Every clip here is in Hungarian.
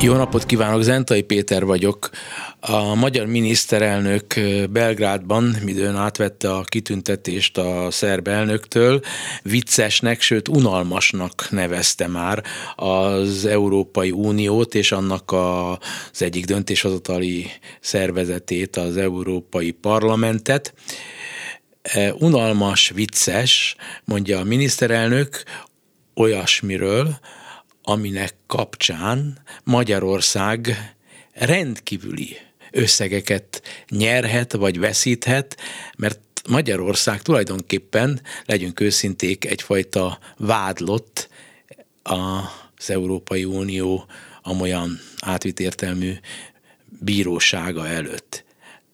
Jó napot kívánok, Zentai Péter vagyok. A magyar miniszterelnök Belgrádban, midőn átvette a kitüntetést a szerb elnöktől, viccesnek, sőt unalmasnak nevezte már az Európai Uniót és annak az egyik döntéshozatali szervezetét, az Európai Parlamentet. Unalmas, vicces, mondja a miniszterelnök, olyasmiről, aminek kapcsán Magyarország rendkívüli összegeket nyerhet vagy veszíthet, mert Magyarország tulajdonképpen, legyünk őszinték, egyfajta vádlott az Európai Unió amolyan átvitt értelmű bírósága előtt.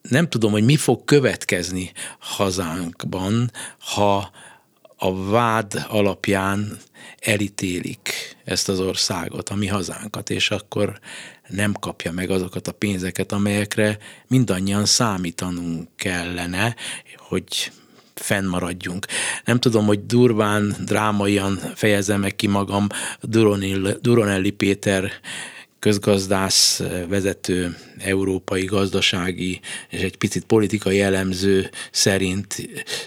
Nem tudom, hogy mi fog következni hazánkban, ha a vád alapján elítélik ezt az országot, a mi hazánkat, és akkor nem kapja meg azokat a pénzeket, amelyekre mindannyian számítanunk kellene, hogy fennmaradjunk. Nem tudom, hogy durván, drámaian fejezem ki magam, Duronelli Péter közgazdász, vezető, európai gazdasági és egy picit politikai elemző szerint.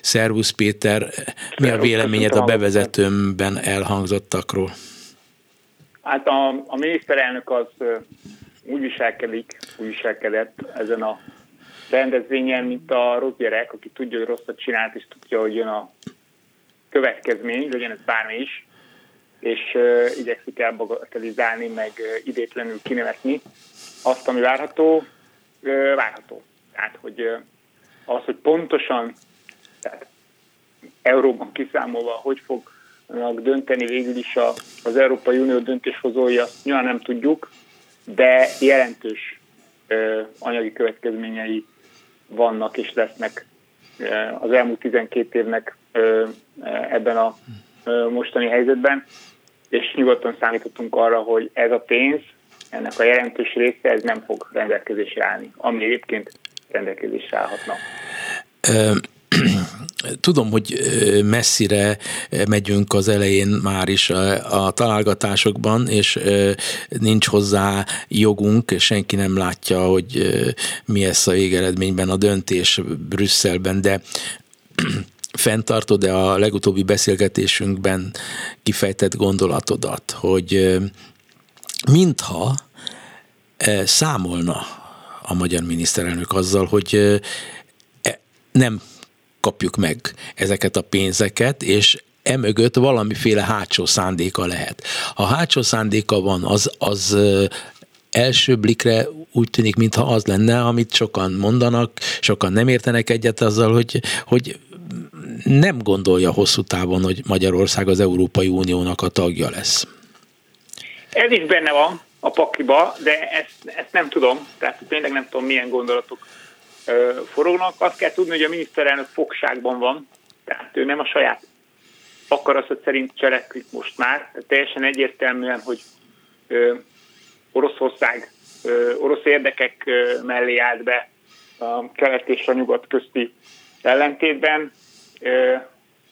Szervusz Péter, mi a véleményed a bevezetőmben elhangzottakról? Hát a, a miniszterelnök az úgy viselkedik, úgy viselkedett ezen a rendezvényen, mint a rossz gyerek, aki tudja, hogy rosszat csinált, és tudja, hogy jön a következmény, legyen ez bármi is és uh, igyekszik elbagatelizálni, meg uh, idétlenül kinevetni azt, ami várható, uh, várható. Tehát, hogy uh, az, hogy pontosan, tehát euróban kiszámolva, hogy fognak dönteni végül is a, az Európai Unió döntéshozói, azt nyilván nem tudjuk, de jelentős uh, anyagi következményei vannak és lesznek uh, az elmúlt 12 évnek uh, ebben a mostani helyzetben, és nyugodtan számítottunk arra, hogy ez a pénz, ennek a jelentős része, ez nem fog rendelkezésre állni, ami egyébként rendelkezésre állhatna. Tudom, hogy messzire megyünk az elején már is a, találgatásokban, és nincs hozzá jogunk, senki nem látja, hogy mi lesz a végeredményben a döntés Brüsszelben, de fenntartod-e a legutóbbi beszélgetésünkben kifejtett gondolatodat, hogy mintha számolna a magyar miniszterelnök azzal, hogy e, nem kapjuk meg ezeket a pénzeket, és emögött valamiféle hátsó szándéka lehet. Ha hátsó szándéka van, az, az első blikre úgy tűnik, mintha az lenne, amit sokan mondanak, sokan nem értenek egyet azzal, hogy, hogy nem gondolja hosszú távon, hogy Magyarország az Európai Uniónak a tagja lesz. Ez is benne van a pakiba, de ezt, ezt nem tudom, tehát tényleg nem tudom, milyen gondolatok forognak. Azt kell tudni, hogy a miniszterelnök fogságban van, tehát ő nem a saját akarat szerint cselekszik most már. Tehát teljesen egyértelműen, hogy ö, Oroszország ö, orosz érdekek ö, mellé állt be a kelet és a nyugat közti ellentétben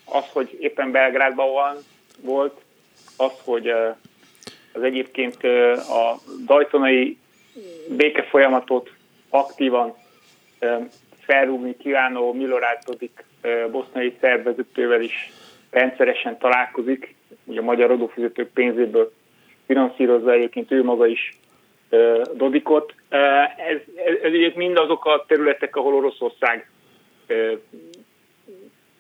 az, hogy éppen Belgrádban van, volt, az, hogy az egyébként a Daytonai béke folyamatot aktívan felrúgni kívánó Milorad Dodik boszniai szervezetővel is rendszeresen találkozik, ugye a magyar adófizetők pénzéből finanszírozza egyébként ő maga is Dodikot. Ez, ez, ez mind azok a területek, ahol Oroszország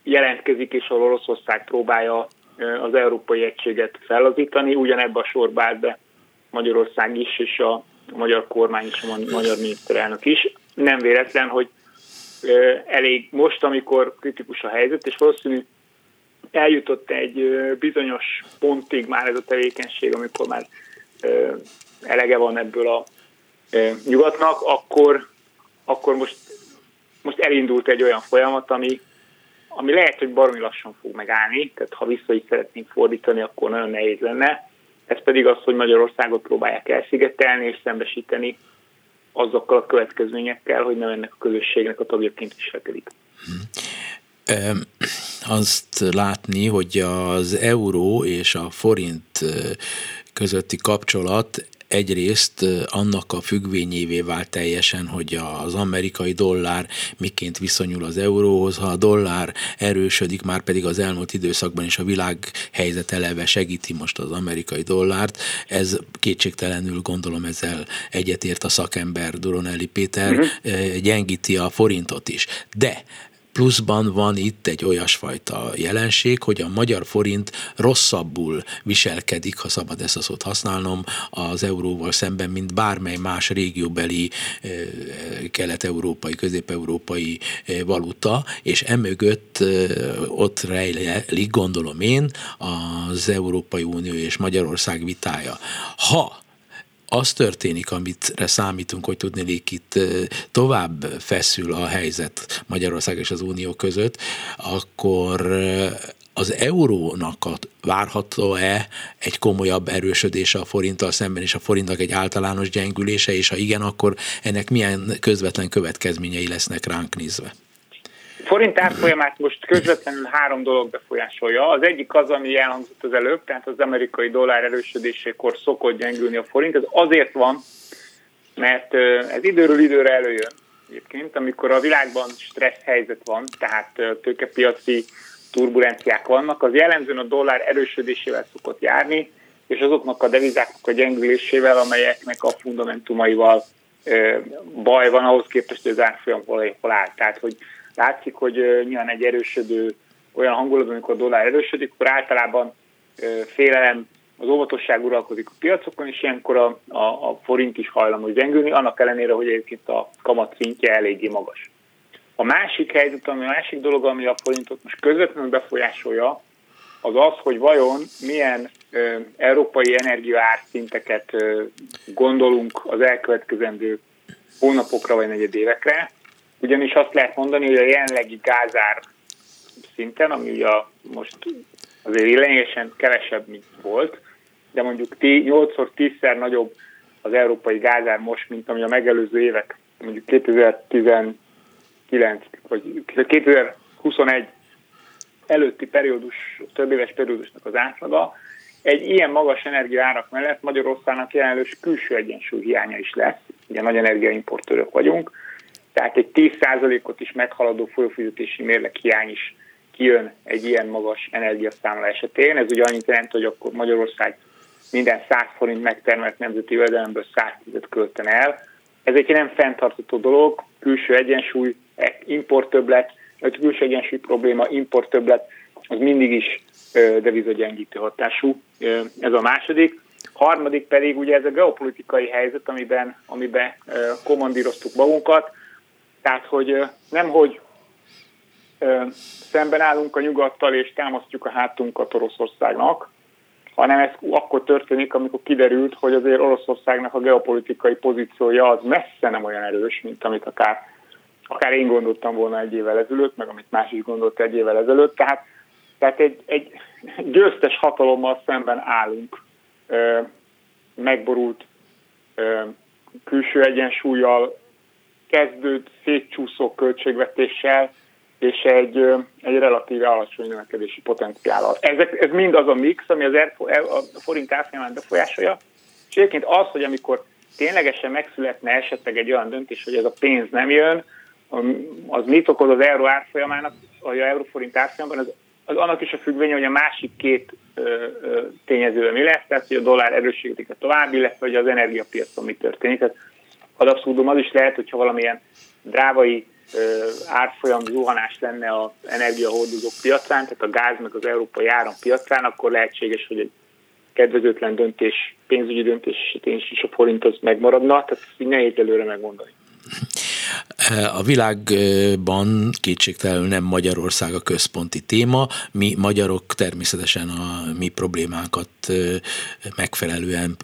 jelentkezik, és ahol Oroszország próbálja az európai egységet fellazítani. Ugyanebben a sorba be Magyarország is, és a magyar kormány és a magyar miniszterelnök is. Nem véletlen, hogy elég most, amikor kritikus a helyzet, és valószínű eljutott egy bizonyos pontig már ez a tevékenység, amikor már elege van ebből a nyugatnak, akkor, akkor most, most elindult egy olyan folyamat, ami, ami lehet, hogy baromi lassan fog megállni, tehát ha vissza is szeretnénk fordítani, akkor nagyon nehéz lenne. Ez pedig az, hogy Magyarországot próbálják elszigetelni és szembesíteni azokkal a következményekkel, hogy nem ennek a közösségnek a tagjaként viselkedik. Azt látni, hogy az euró és a forint közötti kapcsolat egyrészt annak a függvényévé vált teljesen, hogy az amerikai dollár miként viszonyul az euróhoz, ha a dollár erősödik, már pedig az elmúlt időszakban is a világ helyzet eleve segíti most az amerikai dollárt, ez kétségtelenül gondolom ezzel egyetért a szakember Duronelli Péter, uh-huh. gyengíti a forintot is. De pluszban van itt egy olyasfajta jelenség, hogy a magyar forint rosszabbul viselkedik, ha szabad ezt a szót használnom, az euróval szemben, mint bármely más régióbeli kelet-európai, közép-európai valuta, és emögött ott rejlik, gondolom én, az Európai Unió és Magyarország vitája. Ha az történik, amit számítunk, hogy tudnélik itt tovább feszül a helyzet Magyarország és az Unió között, akkor az eurónak várható-e egy komolyabb erősödése a forinttal szemben, és a forintnak egy általános gyengülése, és ha igen, akkor ennek milyen közvetlen következményei lesznek ránk nézve? Forint árfolyamát most közvetlenül három dolog befolyásolja. Az egyik az, ami elhangzott az előbb, tehát az amerikai dollár erősödésékor szokott gyengülni a forint. Ez azért van, mert ez időről időre előjön egyébként, amikor a világban stressz helyzet van, tehát tőkepiaci turbulenciák vannak, az jellemzően a dollár erősödésével szokott járni, és azoknak a devizáknak a gyengülésével, amelyeknek a fundamentumaival baj van ahhoz képest, hogy az árfolyam hol áll. Tehát, hogy látszik, hogy nyilván egy erősödő olyan hangulat, amikor a dollár erősödik, akkor általában félelem, az óvatosság uralkodik a piacokon, és ilyenkor a, a, a forint is hajlamos gyengülni, annak ellenére, hogy egyébként a kamat szintje eléggé magas. A másik helyzet, ami a másik dolog, ami a forintot most közvetlenül befolyásolja, az az, hogy vajon milyen ö, európai energiaárszinteket ö, gondolunk az elkövetkezendő hónapokra vagy negyedévekre, ugyanis azt lehet mondani, hogy a jelenlegi gázár szinten, ami ugye most azért lényegesen kevesebb, mint volt, de mondjuk 8-szor 10-szer nagyobb az európai gázár most, mint ami a megelőző évek, mondjuk 2019 vagy 2021 előtti periódus, több éves periódusnak az átlaga, egy ilyen magas energiaárak mellett Magyarországnak jelenlős külső egyensúly hiánya is lesz, ugye nagy energiaimportőrök vagyunk, tehát egy 10%-ot is meghaladó folyófizetési mérleg hiány is kijön egy ilyen magas energiaszámla esetén. Ez ugye annyit jelent, hogy akkor Magyarország minden 100 forint megtermelt nemzeti jövedelemből 110 költen el. Ez egy nem fenntartható dolog, külső egyensúly, importtöblet, vagy külső egyensúly probléma, importtöblet, az mindig is devizagyengítő hatású. Ez a második. Harmadik pedig ugye ez a geopolitikai helyzet, amiben, amiben kommandíroztuk magunkat, tehát, hogy nem, hogy szemben állunk a nyugattal és támasztjuk a hátunkat Oroszországnak, hanem ez akkor történik, amikor kiderült, hogy azért Oroszországnak a geopolitikai pozíciója az messze nem olyan erős, mint amit akár, akár én gondoltam volna egy évvel ezelőtt, meg amit más is gondolt egy évvel ezelőtt. Tehát, tehát egy, egy győztes hatalommal szemben állunk, megborult külső egyensúlyjal, kezdőd szétcsúszó költségvetéssel és egy, egy relatíve alacsony növekedési potenciállal. Ezek, ez mind az a mix, ami az er, a forint árfolyamán befolyásolja, és egyébként az, hogy amikor ténylegesen megszületne esetleg egy olyan döntés, hogy ez a pénz nem jön, az mit okoz az euró árfolyamának, vagy a euróforint árfolyamban, az, az annak is a függvénye, hogy a másik két ö, ö, tényező mi lesz, tehát hogy a dollár erősödik tovább, illetve hogy az energiapiacon mi történik. Tehát ad abszurdum az is lehet, hogyha valamilyen drávai árfolyam zuhanás lenne az energiahordozók piacán, tehát a gáz meg az európai áram piacán, akkor lehetséges, hogy egy kedvezőtlen döntés, pénzügyi döntés esetén is a forint az megmaradna, tehát ezt így nehéz előre megmondani. A világban kétségtelenül nem Magyarország a központi téma, mi magyarok természetesen a mi problémánkat megfelelően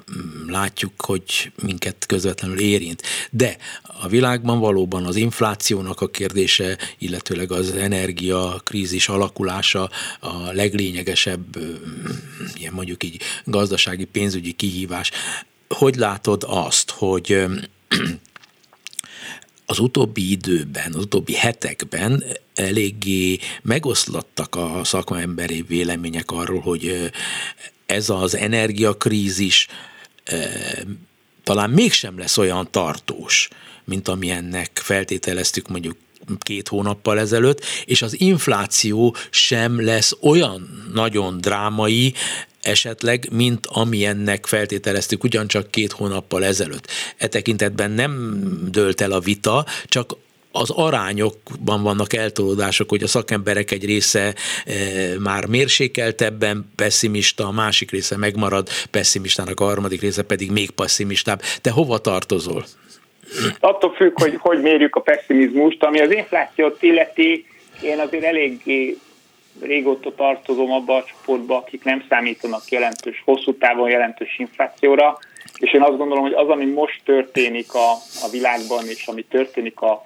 látjuk, hogy minket közvetlenül érint. De a világban valóban az inflációnak a kérdése, illetőleg az energia krízis alakulása a leglényegesebb, ilyen mondjuk így gazdasági pénzügyi kihívás. Hogy látod azt, hogy az utóbbi időben, az utóbbi hetekben eléggé megoszlottak a szakmaemberi vélemények arról, hogy ez az energiakrízis talán mégsem lesz olyan tartós, mint amilyennek feltételeztük mondjuk két hónappal ezelőtt, és az infláció sem lesz olyan nagyon drámai, esetleg, mint amilyennek feltételeztük ugyancsak két hónappal ezelőtt. E tekintetben nem dőlt el a vita, csak az arányokban vannak eltolódások, hogy a szakemberek egy része e, már mérsékeltebben pessimista, a másik része megmarad pessimistának, a harmadik része pedig még pessimistább. Te hova tartozol? Attól függ, hogy hogy mérjük a pessimizmust, ami az inflációt illeti, én azért eléggé régóta tartozom abba a csoportba, akik nem számítanak jelentős, hosszú távon jelentős inflációra, és én azt gondolom, hogy az, ami most történik a, a világban, és ami történik a,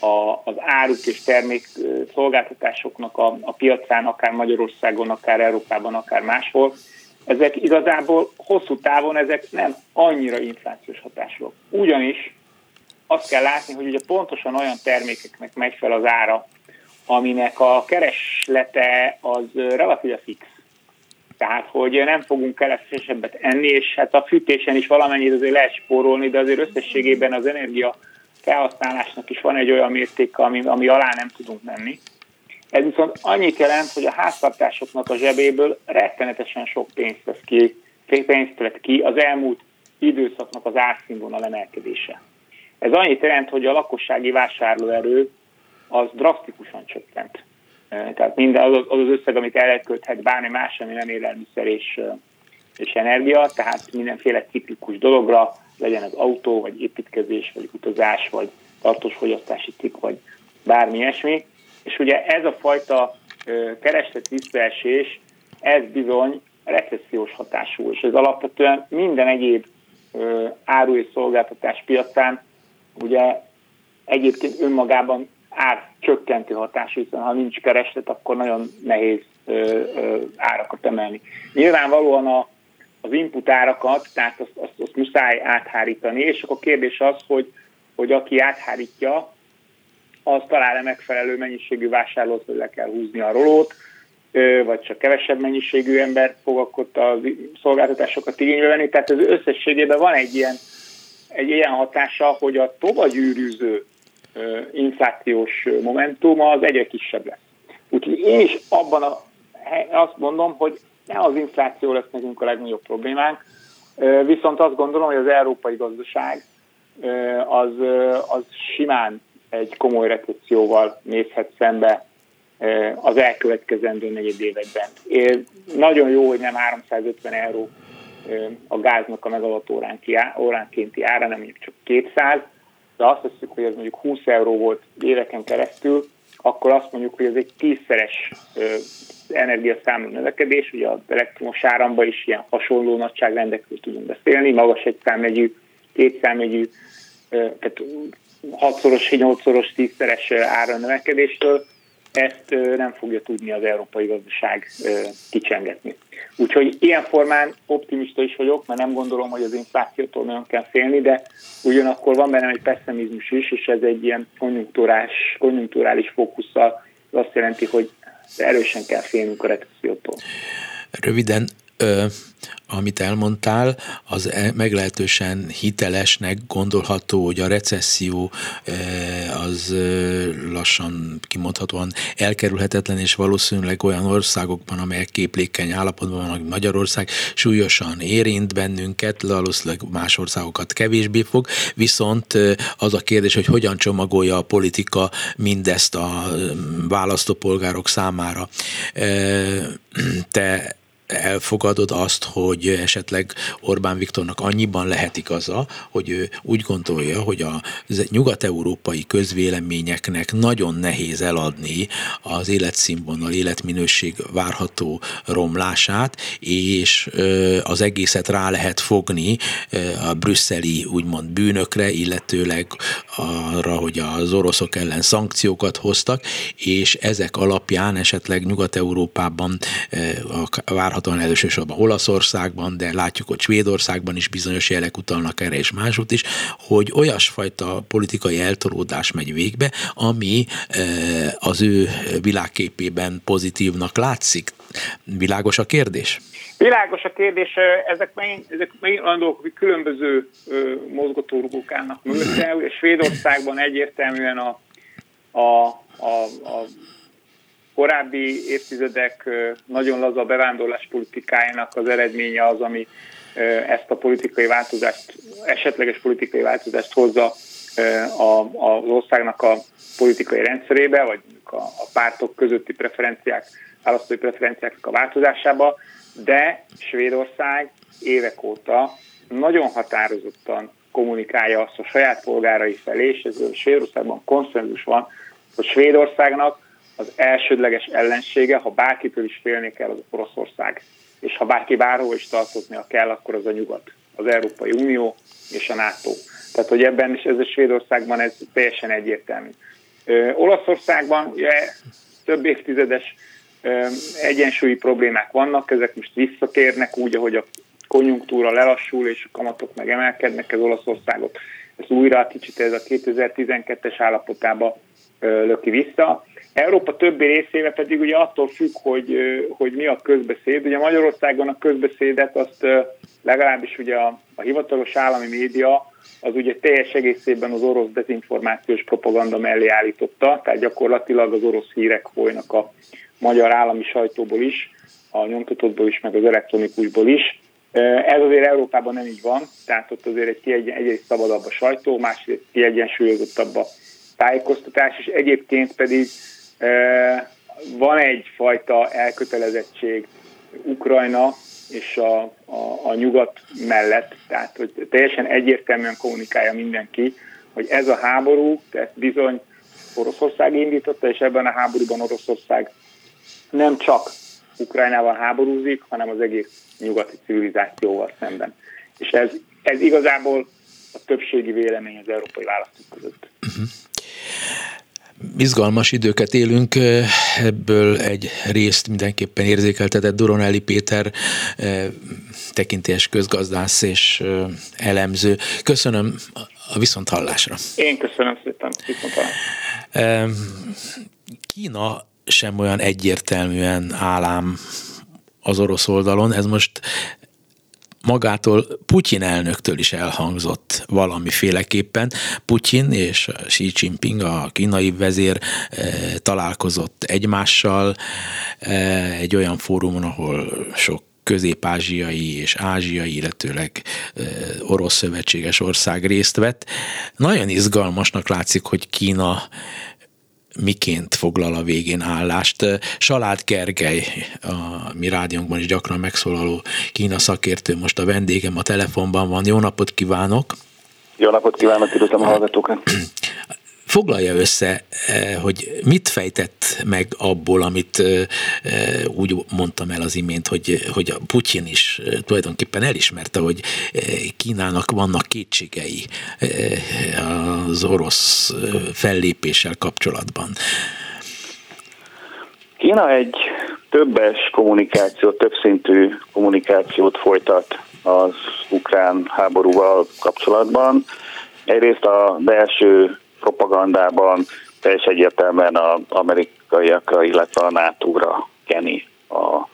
a, az áruk és termék szolgáltatásoknak a, a piacán, akár Magyarországon, akár Európában, akár máshol, ezek igazából hosszú távon ezek nem annyira inflációs hatások. Ugyanis azt kell látni, hogy ugye pontosan olyan termékeknek megy fel az ára, aminek a kereslete az relatíve fix. Tehát, hogy nem fogunk keresesebbet enni, és hát a fűtésen is valamennyit azért lehet spórolni, de azért összességében az energia felhasználásnak is van egy olyan mérték, ami, ami alá nem tudunk menni. Ez viszont annyit jelent, hogy a háztartásoknak a zsebéből rettenetesen sok pénzt vesz ki, pénzt vett ki az elmúlt időszaknak az árszínvonal emelkedése. Ez annyit jelent, hogy a lakossági vásárlóerő az drasztikusan csökkent. Tehát minden az az összeg, amit elkölthet bármi más, ami nem élelmiszer és, és energia, tehát mindenféle ciklikus dologra, legyen az autó, vagy építkezés, vagy utazás, vagy tartós fogyasztási cikk, vagy bármi ilyesmi. És ugye ez a fajta kereslet visszaesés, ez bizony recessziós hatású, és ez alapvetően minden egyéb áru és szolgáltatás piacán ugye egyébként önmagában ár csökkentő hatású, hiszen ha nincs kereslet, akkor nagyon nehéz ö, ö, árakat emelni. Nyilvánvalóan a, az input árakat, tehát azt, azt, azt muszáj áthárítani, és akkor a kérdés az, hogy, hogy aki áthárítja, az talál-e megfelelő mennyiségű vásárlót, hogy le kell húzni a rolót, vagy csak kevesebb mennyiségű ember fog akkor a szolgáltatásokat igénybe venni. Tehát az összességében van egy ilyen, egy ilyen hatása, hogy a tovagyűrűző inflációs momentum az egyre kisebb lesz. Úgyhogy én is abban a, azt mondom, hogy nem az infláció lesz nekünk a legnagyobb problémánk, viszont azt gondolom, hogy az európai gazdaság az, az simán egy komoly recesszióval nézhet szembe az elkövetkezendő negyed években. Nagyon jó, hogy nem 350 euró a gáznak a megawatt óránkénti ára, nem mondjuk csak 200, de azt hiszük, hogy ez mondjuk 20 euró volt éveken keresztül, akkor azt mondjuk, hogy ez egy tízszeres energiaszámú növekedés, ugye az elektromos áramban is ilyen hasonló nagyságrendekről tudunk beszélni, magas egy számjegyű, két számjegyű, tehát hatszoros, nyolcszoros, tízszeres ára növekedéstől, ezt nem fogja tudni az európai gazdaság kicsengetni. Úgyhogy ilyen formán optimista is vagyok, mert nem gondolom, hogy az inflációtól nagyon kell félni, de ugyanakkor van bennem egy pessimizmus is, és ez egy ilyen konjunktúrás, konjunkturális fókusszal azt jelenti, hogy erősen kell félnünk a recessziótól. Röviden, ö, amit elmondtál, az e, meglehetősen hitelesnek gondolható, hogy a recesszió az lassan kimondhatóan elkerülhetetlen, és valószínűleg olyan országokban, amelyek képlékeny állapotban vannak, Magyarország súlyosan érint bennünket, valószínűleg más országokat kevésbé fog, viszont az a kérdés, hogy hogyan csomagolja a politika mindezt a választópolgárok számára. Te elfogadod azt, hogy esetleg Orbán Viktornak annyiban lehet igaza, hogy ő úgy gondolja, hogy a nyugat-európai közvéleményeknek nagyon nehéz eladni az életszínvonal, életminőség várható romlását, és az egészet rá lehet fogni a brüsszeli úgymond bűnökre, illetőleg arra, hogy az oroszok ellen szankciókat hoztak, és ezek alapján esetleg Nyugat-Európában, várhatóan elsősorban Olaszországban, de látjuk, hogy Svédországban is bizonyos jelek utalnak erre, és másút is, hogy olyasfajta politikai eltolódás megy végbe, ami az ő világképében pozitívnak látszik. Világos a kérdés? Világos a kérdés, ezek megint, ezek megint dolgok, hogy különböző mozgatórugók állnak mögötte. Svédországban egyértelműen a, a, a, a korábbi évtizedek nagyon laza bevándorlás politikájának az eredménye az, ami ezt a politikai változást, esetleges politikai változást hozza az országnak a politikai rendszerébe, vagy a, pártok közötti preferenciák, választói preferenciáknak a változásába, de Svédország évek óta nagyon határozottan kommunikálja azt a saját polgárai felé, és ez Svédországban konszenzus van, hogy Svédországnak az elsődleges ellensége, ha bárkitől is félni kell, az Oroszország. És ha bárki bárhol is tartoznia kell, akkor az a nyugat, az Európai Unió és a NATO. Tehát, hogy ebben is ez a Svédországban ez teljesen egyértelmű. Ö, Olaszországban ugye több évtizedes ö, egyensúlyi problémák vannak, ezek most visszatérnek úgy, ahogy a konjunktúra lelassul és a kamatok meg emelkednek, ez Olaszországot ez újra kicsit ez a 2012-es állapotába löki vissza. Európa többi részével pedig ugye attól függ, hogy, hogy mi a közbeszéd. Ugye Magyarországon a közbeszédet azt legalábbis ugye a, a hivatalos állami média az ugye teljes egészében az orosz dezinformációs propaganda mellé állította, tehát gyakorlatilag az orosz hírek folynak a magyar állami sajtóból is, a nyomtatottból is, meg az elektronikusból is. Ez azért Európában nem így van, tehát ott azért egy kiegyen, egyrészt szabadabb a sajtó, másrészt kiegyensúlyozottabb a tájékoztatás, és egyébként pedig van egyfajta elkötelezettség Ukrajna és a, a, a nyugat mellett, tehát hogy teljesen egyértelműen kommunikálja mindenki, hogy ez a háború, tehát bizony Oroszország indította, és ebben a háborúban Oroszország nem csak Ukrajnával háborúzik, hanem az egész nyugati civilizációval szemben. És ez, ez igazából a többségi vélemény az európai választók között. Uh-huh izgalmas időket élünk, ebből egy részt mindenképpen érzékeltetett Duronelli Péter, tekintélyes közgazdász és elemző. Köszönöm a viszonthallásra. Én köszönöm szépen, viszonthallásra. Kína sem olyan egyértelműen állám az orosz oldalon, ez most magától Putyin elnöktől is elhangzott valamiféleképpen. Putyin és Xi Jinping, a kínai vezér eh, találkozott egymással eh, egy olyan fórumon, ahol sok közép-ázsiai és ázsiai, illetőleg eh, orosz szövetséges ország részt vett. Nagyon izgalmasnak látszik, hogy Kína miként foglal a végén állást. Salád Gergely, a mi rádiónkban is gyakran megszólaló Kína szakértő, most a vendégem a telefonban van. Jó napot kívánok! Jó napot kívánok, üdvözlöm a hallgatókat! foglalja össze, eh, hogy mit fejtett meg abból, amit eh, eh, úgy mondtam el az imént, hogy, hogy a Putyin is tulajdonképpen elismerte, hogy Kínának vannak kétségei az orosz fellépéssel kapcsolatban. Kína egy többes kommunikáció, többszintű kommunikációt folytat az ukrán háborúval kapcsolatban. Egyrészt a belső propagandában teljes egyértelműen az amerikaiakra, illetve a NATO-ra keni a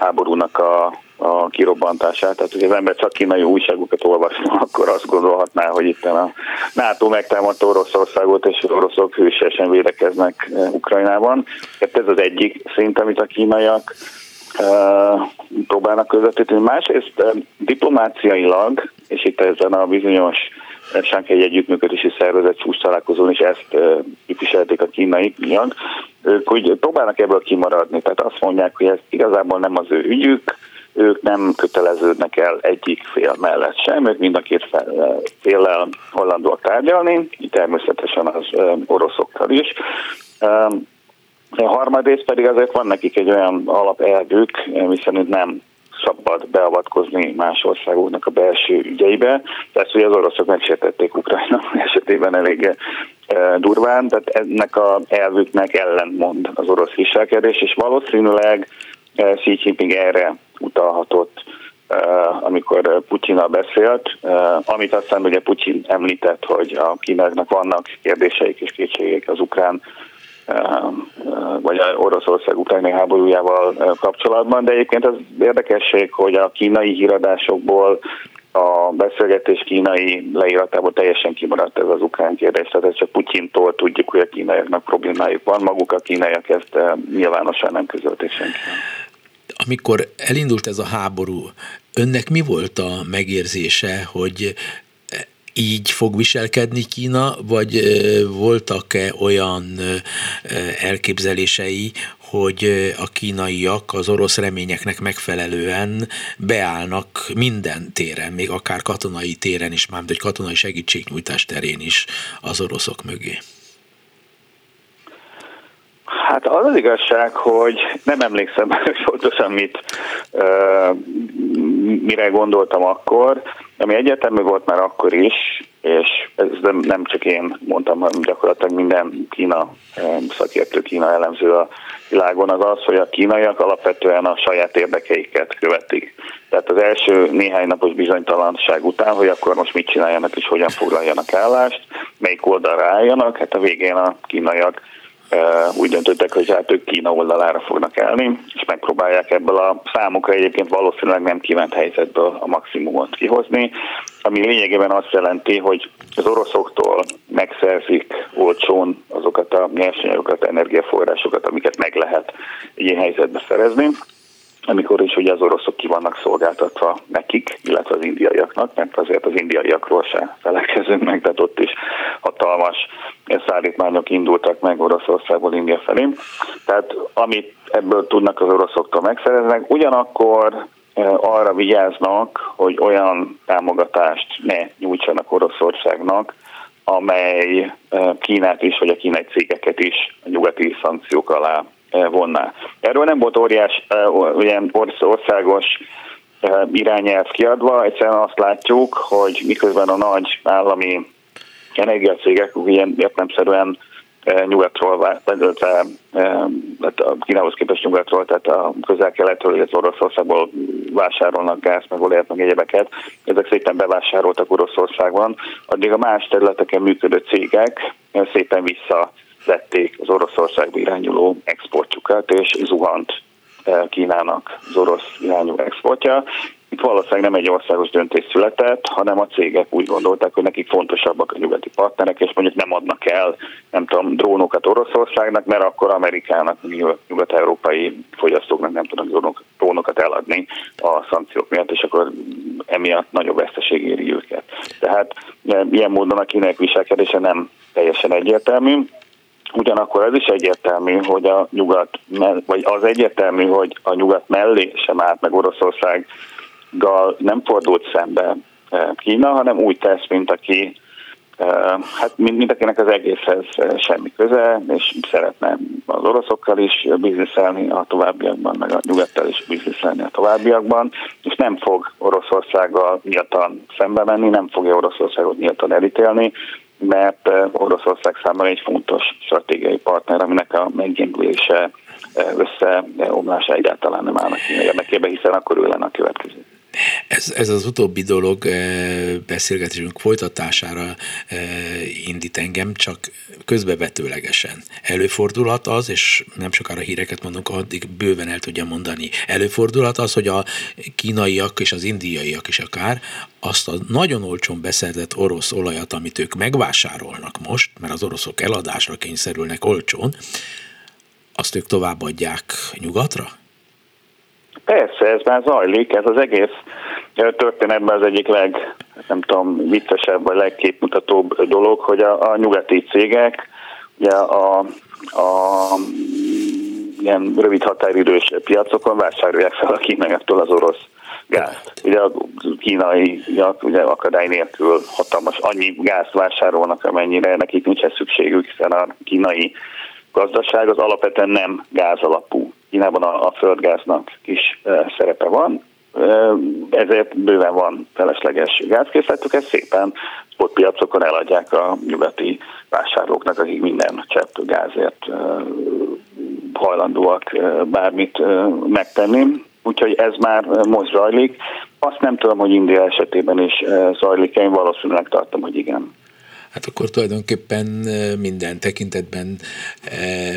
háborúnak a, a kirobbantását. Tehát, hogy az ember csak kínai újságokat olvasna, akkor azt gondolhatná, hogy itt a NATO megtámadta Oroszországot, és az oroszok hősiesen védekeznek eh, Ukrajnában. Tehát ez az egyik szint, amit a kínaiak uh, próbálnak közvetíteni. Másrészt uh, diplomáciailag, és itt ezen a bizonyos Sánkhelyi Együttműködési Szervezet csúcs találkozón is ezt képviselték a kínai miak. Ők úgy próbálnak ebből kimaradni, tehát azt mondják, hogy ez igazából nem az ő ügyük, ők nem köteleződnek el egyik fél mellett sem, ők mind a két féllel hollandóak tárgyalni, természetesen az oroszokkal is. A harmadrészt pedig azért van nekik egy olyan alapelvük, miszerint nem szabad beavatkozni más országoknak a belső ügyeibe. Persze, hogy az oroszok megsértették Ukrajna esetében elég durván, tehát ennek a elvüknek ellentmond az orosz viselkedés, és valószínűleg Xi Jinping erre utalhatott, amikor Putyina beszélt, amit aztán ugye Putyin említett, hogy a kínaiaknak vannak kérdéseik és kétségek az ukrán vagy a Oroszország utáni háborújával kapcsolatban, de egyébként az érdekesség, hogy a kínai híradásokból a beszélgetés kínai leíratából teljesen kimaradt ez az ukrán kérdés, tehát ez csak Putyintól tudjuk, hogy a kínaiaknak problémájuk van, maguk a kínaiak ezt nyilvánosan nem közölték senki. Amikor elindult ez a háború, önnek mi volt a megérzése, hogy így fog viselkedni Kína, vagy voltak-e olyan elképzelései, hogy a kínaiak az orosz reményeknek megfelelően beállnak minden téren, még akár katonai téren is, mármint egy katonai segítségnyújtás terén is az oroszok mögé? Hát az az igazság, hogy nem emlékszem pontosan mit, mire gondoltam akkor, ami egyértelmű volt már akkor is, és ez nem, nem csak én mondtam, hanem gyakorlatilag minden Kína szakértő, Kína elemző a világon az az, hogy a kínaiak alapvetően a saját érdekeiket követik. Tehát az első néhány napos bizonytalanság után, hogy akkor most mit csináljanak és hogyan foglaljanak állást, melyik oldalra álljanak, hát a végén a kínaiak úgy döntöttek, hogy hát ők Kína oldalára fognak elni, és megpróbálják ebből a számukra egyébként valószínűleg nem kívánt helyzetből a maximumot kihozni, ami lényegében azt jelenti, hogy az oroszoktól megszerzik olcsón azokat a nyersanyagokat, energiaforrásokat, amiket meg lehet ilyen helyzetbe szerezni, amikor is ugye az oroszok ki vannak szolgáltatva nekik, illetve az indiaiaknak, mert azért az indiaiakról se felekezünk meg, tehát ott is hatalmas szállítmányok indultak meg Oroszországból India felé. Tehát amit ebből tudnak az oroszoktól megszereznek, ugyanakkor e, arra vigyáznak, hogy olyan támogatást ne nyújtsanak Oroszországnak, amely e, Kínát is, vagy a kínai cégeket is a nyugati szankciók alá vonná. Erről nem volt óriás, ilyen országos irányelv kiadva, egyszerűen azt látjuk, hogy miközben a nagy állami energiacégek ilyen értelemszerűen nyugatról, illetve hát a Kínához képest nyugatról, tehát a közel-keletről, illetve Oroszországból vásárolnak gáz, meg olajat, meg egyebeket. Ezek szépen bevásároltak Oroszországban. Addig a más területeken működő cégek szépen vissza vették az Oroszországba irányuló exportjukat, és zuhant eh, Kínának az orosz irányú exportja. Itt valószínűleg nem egy országos döntés született, hanem a cégek úgy gondolták, hogy nekik fontosabbak a nyugati partnerek, és mondjuk nem adnak el, nem tudom, drónokat Oroszországnak, mert akkor Amerikának, nyugat-európai fogyasztóknak nem tudnak drónokat eladni a szankciók miatt, és akkor emiatt nagyobb veszteség éri őket. Tehát eh, ilyen módon a kínai viselkedése nem teljesen egyértelmű. Ugyanakkor az is egyértelmű, hogy a nyugat, vagy az egyértelmű, hogy a nyugat mellé sem állt meg Oroszországgal nem fordult szembe eh, Kína, hanem úgy tesz, mint aki eh, hát mint, akinek az egészhez eh, semmi köze, és szeretne az oroszokkal is bizniszelni a továbbiakban, meg a nyugattal is bizniszelni a továbbiakban, és nem fog Oroszországgal nyíltan szembe menni, nem fogja Oroszországot nyíltan elítélni, mert Oroszország számára egy fontos stratégiai partner, aminek a meggyengülése, összeomlása egyáltalán nem állnak ki érdekébe, hiszen akkor ő lenne a következő. Ez, ez az utóbbi dolog eh, beszélgetésünk folytatására indít engem, csak közbevetőlegesen. Előfordulhat az, és nem sokára híreket mondunk, addig bőven el tudja mondani. Előfordulhat az, hogy a kínaiak és az indiaiak is akár azt a nagyon olcsón beszerzett orosz olajat, amit ők megvásárolnak most, mert az oroszok eladásra kényszerülnek olcsón, azt ők továbbadják nyugatra? Persze, ez már zajlik, ez az egész történetben az egyik leg, nem tudom, viccesebb vagy legképmutatóbb dolog, hogy a, a nyugati cégek ugye a, a ilyen rövid határidős piacokon vásárolják fel a kínaiaktól az orosz gázt. Ugye a kínai ugye akadály nélkül hatalmas annyi gázt vásárolnak, amennyire nekik nincsen szükségük, hiszen a kínai gazdaság az alapvetően nem gáz alapú. Kínában a, a földgáznak is e, szerepe van, e, ezért bőven van felesleges gázkészletük, ezt szépen spotpiacokon eladják a nyugati azoknak, akik minden csepp gázért hajlandóak bármit megtenni. Úgyhogy ez már most zajlik. Azt nem tudom, hogy India esetében is zajlik, én valószínűleg tartom, hogy igen hát akkor tulajdonképpen minden tekintetben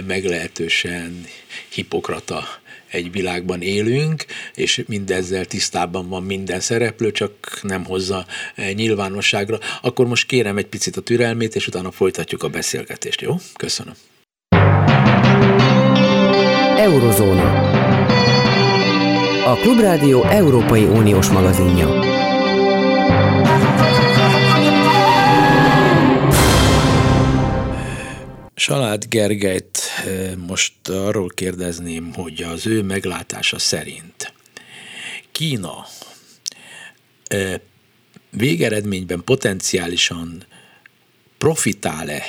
meglehetősen hipokrata egy világban élünk, és mindezzel tisztában van minden szereplő, csak nem hozza nyilvánosságra. Akkor most kérem egy picit a türelmét, és utána folytatjuk a beszélgetést, jó? Köszönöm. Eurozóna. A Klubrádió Európai Uniós magazinja. Salád Gergelyt eh, most arról kérdezném, hogy az ő meglátása szerint Kína eh, végeredményben potenciálisan profitál-e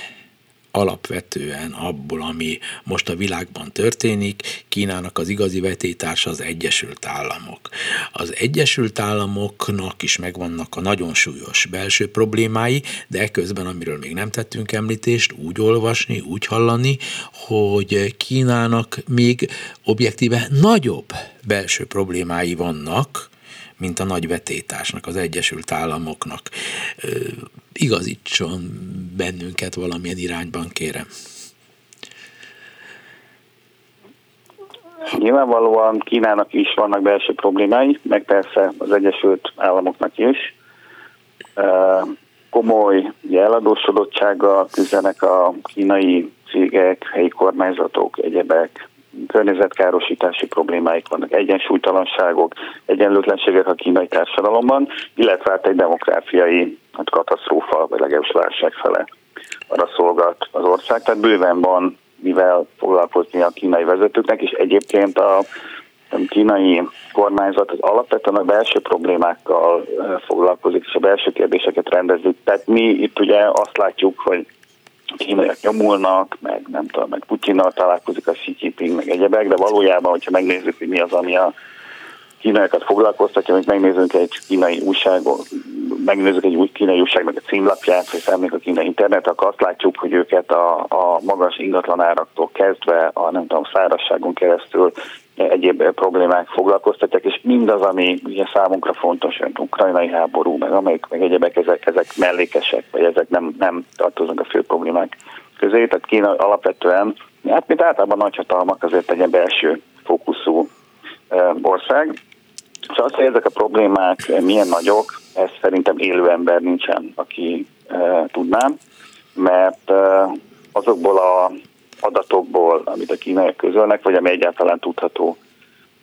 alapvetően abból, ami most a világban történik, Kínának az igazi vetétársa az Egyesült Államok. Az Egyesült Államoknak is megvannak a nagyon súlyos belső problémái, de ekközben, amiről még nem tettünk említést, úgy olvasni, úgy hallani, hogy Kínának még objektíve nagyobb belső problémái vannak, mint a nagy vetétásnak, az Egyesült Államoknak. Igazítson bennünket valamilyen irányban, kérem. Nyilvánvalóan Kínának is vannak belső problémái, meg persze az Egyesült Államoknak is. Komoly eladósodottsággal küzdenek a kínai cégek, helyi kormányzatok, egyebek, környezetkárosítási problémáik vannak, egyensúlytalanságok, egyenlőtlenségek a kínai társadalomban, illetve hát egy demográfiai hát katasztrófa, vagy legalábbis válság fele arra szolgat az ország. Tehát bőven van mivel foglalkozni a kínai vezetőknek, és egyébként a kínai kormányzat az alapvetően a belső problémákkal foglalkozik, és a belső kérdéseket rendezik. Tehát mi itt ugye azt látjuk, hogy kínaiak nyomulnak, meg nem tudom, meg Putyinnal találkozik a Xi Jinping, meg egyebek, de valójában, hogyha megnézzük, hogy mi az, ami a kínaiakat foglalkoztatja, hogy megnézzünk egy kínai újságot, megnézzük egy új kínai újságnak a címlapját, vagy felmegyünk a kínai internet, akkor azt látjuk, hogy őket a, a magas ingatlanáraktól kezdve a nem tudom, szárazságon keresztül egyéb problémák foglalkoztatják, és mindaz, ami ugye számunkra fontos, hogy ukrajnai háború, meg amelyik, meg egyebek, ezek, ezek mellékesek, vagy ezek nem, nem tartoznak a fő problémák közé. Tehát Kína alapvetően, hát mint általában nagyhatalmak, azért egy belső fókuszú ország. Szóval azt, hogy ezek a problémák milyen nagyok, ez szerintem élő ember nincsen, aki e, tudnám, mert azokból a adatokból, amit a kínaiak közölnek, vagy ami egyáltalán tudható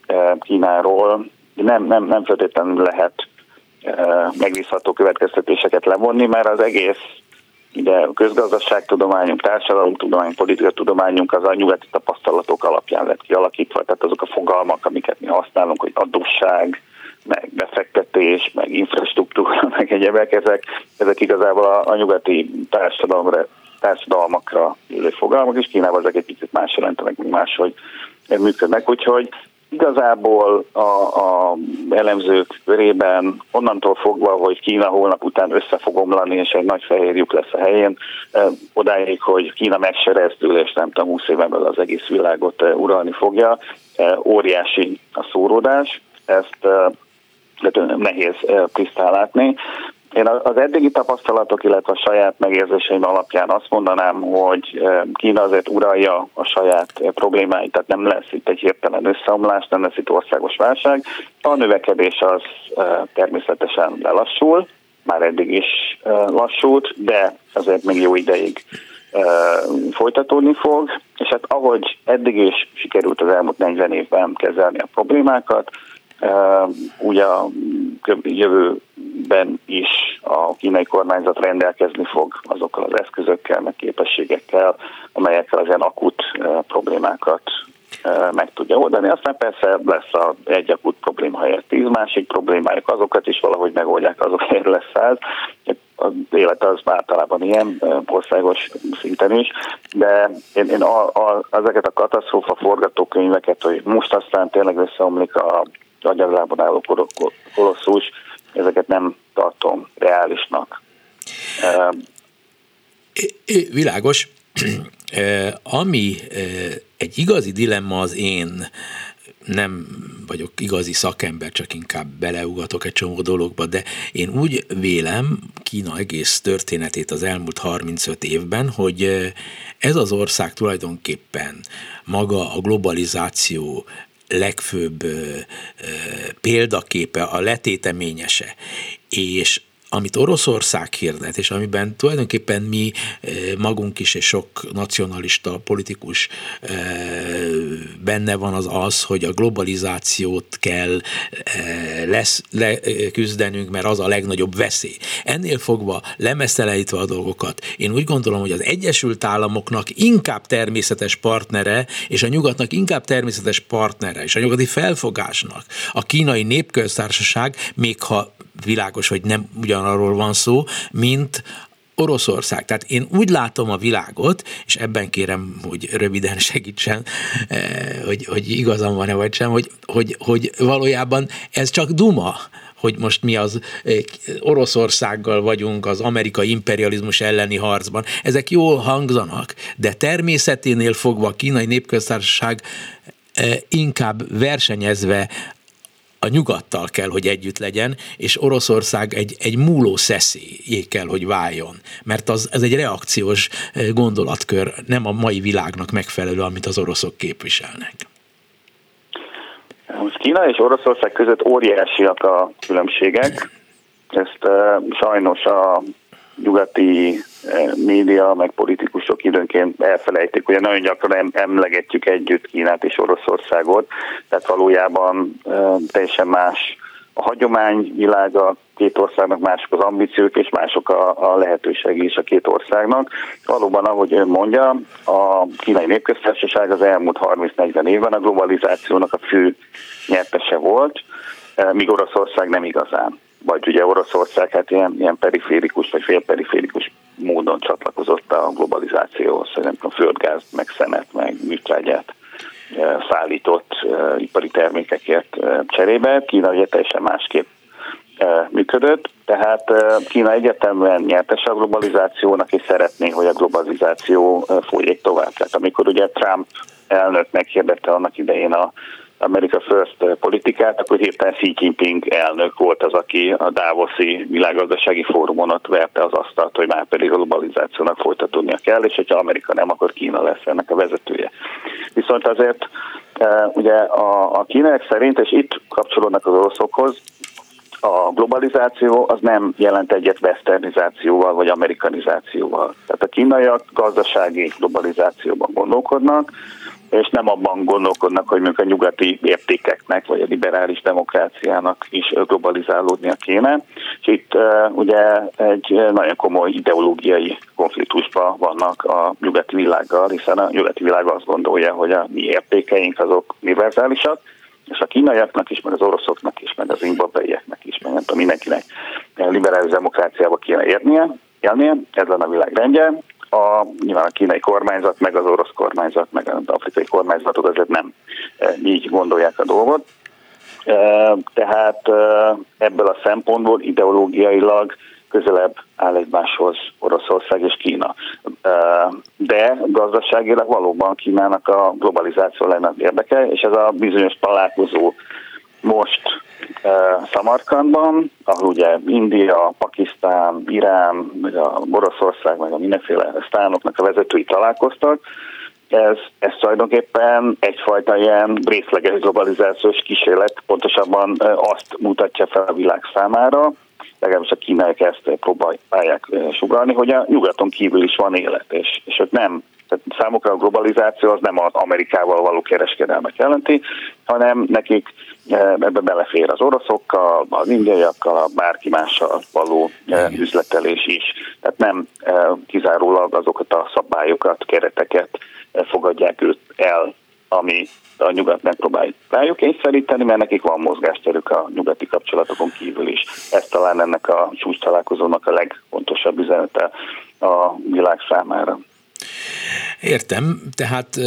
e, Kínáról, nem, nem, nem feltétlenül lehet e, megbízható következtetéseket levonni, mert az egész ugye közgazdaságtudományunk, társadalomtudományunk, politikatudományunk az a nyugati tapasztalatok alapján lett kialakítva, tehát azok a fogalmak, amiket mi használunk, hogy adósság, meg befektetés, meg infrastruktúra, meg egyebek, ezek, ezek igazából a, a nyugati társadalomra, társadalmakra élő fogalmak, és Kínában ezek egy picit más jelentenek, máshogy működnek, úgyhogy igazából a, a elemzők körében onnantól fogva, hogy Kína holnap után össze fog omlani, és egy nagy fehér lyuk lesz a helyén, odáig, hogy Kína megserezdül, és nem tudom, 20 éven belül az egész világot uralni fogja, óriási a szóródás, ezt nehéz tisztán látni. Én az eddigi tapasztalatok, illetve a saját megérzéseim alapján azt mondanám, hogy Kína azért uralja a saját problémáit, tehát nem lesz itt egy hirtelen összeomlás, nem lesz itt országos válság. A növekedés az természetesen lelassul, már eddig is lassult, de azért még jó ideig folytatódni fog, és hát ahogy eddig is sikerült az elmúlt 40 évben kezelni a problémákat, ugye a jövőben is a kínai kormányzat rendelkezni fog azokkal az eszközökkel, meg képességekkel, amelyekkel az ilyen akut problémákat meg tudja oldani. Aztán persze lesz a egy akut probléma helyett tíz másik problémájuk, azokat is valahogy megoldják, azok lesz száz. Az élet az általában ilyen országos szinten is, de én, én a, a, ezeket a katasztrófa forgatókönyveket, hogy most aztán tényleg összeomlik a agyaglábon álló kolosszus, ezeket nem tartom reálisnak. Világos, ami egy igazi dilemma az én nem vagyok igazi szakember, csak inkább beleugatok egy csomó dologba, de én úgy vélem Kína egész történetét az elmúlt 35 évben, hogy ez az ország tulajdonképpen maga a globalizáció legfőbb példaképe, a letéteményese, és amit Oroszország hirdet, és amiben tulajdonképpen mi eh, magunk is, és sok nacionalista politikus eh, benne van az az, hogy a globalizációt kell eh, lesz, leküzdenünk, mert az a legnagyobb veszély. Ennél fogva lemesztelenítve a dolgokat, én úgy gondolom, hogy az Egyesült Államoknak inkább természetes partnere, és a nyugatnak inkább természetes partnere, és a nyugati felfogásnak a kínai népköztársaság, még ha világos, hogy nem ugyanarról van szó, mint Oroszország. Tehát én úgy látom a világot, és ebben kérem, hogy röviden segítsen, eh, hogy, hogy igazam van-e vagy sem, hogy, hogy, hogy valójában ez csak duma, hogy most mi az eh, Oroszországgal vagyunk az amerikai imperializmus elleni harcban. Ezek jól hangzanak, de természeténél fogva a kínai népköztársaság eh, inkább versenyezve a nyugattal kell, hogy együtt legyen, és Oroszország egy, egy múló szeszélyé kell, hogy váljon. Mert az, ez egy reakciós eh, gondolatkör, nem a mai világnak megfelelő, amit az oroszok képviselnek. Most Kína és Oroszország között óriásiak a különbségek. Ezt uh, sajnos a nyugati eh, média, meg politikusok időnként elfelejtik, ugye nagyon gyakran emlegetjük együtt Kínát és Oroszországot, tehát valójában eh, teljesen más a hagyomány világa két országnak, mások az ambíciók és mások a, a lehetőség is a két országnak. Valóban, ahogy ön mondja, a kínai népköztársaság az elmúlt 30-40 évben a globalizációnak a fő nyertese volt, eh, míg Oroszország nem igazán vagy ugye Oroszország hát ilyen, ilyen periférikus vagy félperiférikus módon csatlakozott a globalizációhoz, hogy nem tudom, földgáz, meg szemet, meg műtrágyát e, szállított e, ipari termékekért e, cserébe. Kína ugye teljesen másképp működött, tehát Kína egyetemben nyertes a globalizációnak, és szeretné, hogy a globalizáció folyik tovább. Tehát amikor ugye Trump elnök meghirdette annak idején a America First politikát, akkor hirtelen Xi Jinping elnök volt az, aki a Davoszi világgazdasági fórumon ott verte az asztalt, hogy már pedig a globalizációnak folytatódnia kell, és hogyha Amerika nem, akkor Kína lesz ennek a vezetője. Viszont azért e, ugye a, a kínaiak szerint, és itt kapcsolódnak az oroszokhoz, a globalizáció az nem jelent egyet westernizációval vagy amerikanizációval. Tehát a kínaiak gazdasági globalizációban gondolkodnak, és nem abban gondolkodnak, hogy mondjuk a nyugati értékeknek, vagy a liberális demokráciának is globalizálódnia kéne. És itt ugye egy nagyon komoly ideológiai konfliktusban vannak a nyugati világgal, hiszen a nyugati világ azt gondolja, hogy a mi értékeink azok univerzálisak, és a kínaiaknak is, meg az oroszoknak is, meg az zimbabweieknek is, meg nem tudom, mindenkinek liberális demokráciába kéne érnie, élnie, ez lenne a világ rendje, a, nyilván a kínai kormányzat, meg az orosz kormányzat, meg az afrikai kormányzatok azért nem e, így gondolják a dolgot. E, tehát e, ebből a szempontból ideológiailag közelebb áll egymáshoz Oroszország és Kína. De gazdaságilag valóban Kínának a globalizáció lenne érdeke, és ez a bizonyos találkozó most Szamarkandban, ahol ugye India, Pakisztán, Irán, a Oroszország, meg a mindenféle sztánoknak a vezetői találkoztak, ez, ez tulajdonképpen egyfajta ilyen részleges globalizációs kísérlet, pontosabban azt mutatja fel a világ számára, legalábbis a kínaiak ezt próbálják sugalni, hogy a nyugaton kívül is van élet, és, és ott nem tehát számukra a globalizáció az nem az Amerikával való kereskedelmet jelenti, hanem nekik e, ebbe belefér az oroszokkal, az indiaiakkal, a bárki mással való e, üzletelés is. Tehát nem e, kizárólag azokat a szabályokat, kereteket fogadják őt el, ami a nyugat megpróbáljuk kényszeríteni, mert nekik van mozgásterük a nyugati kapcsolatokon kívül is. Ez talán ennek a csúcs találkozónak a legfontosabb üzenete a világ számára. Értem, tehát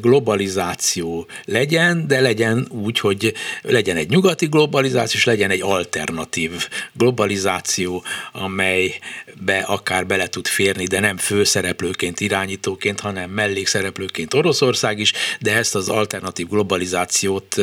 globalizáció legyen, de legyen úgy, hogy legyen egy nyugati globalizáció, és legyen egy alternatív globalizáció, amelybe akár bele tud férni, de nem főszereplőként, irányítóként, hanem mellékszereplőként Oroszország is, de ezt az alternatív globalizációt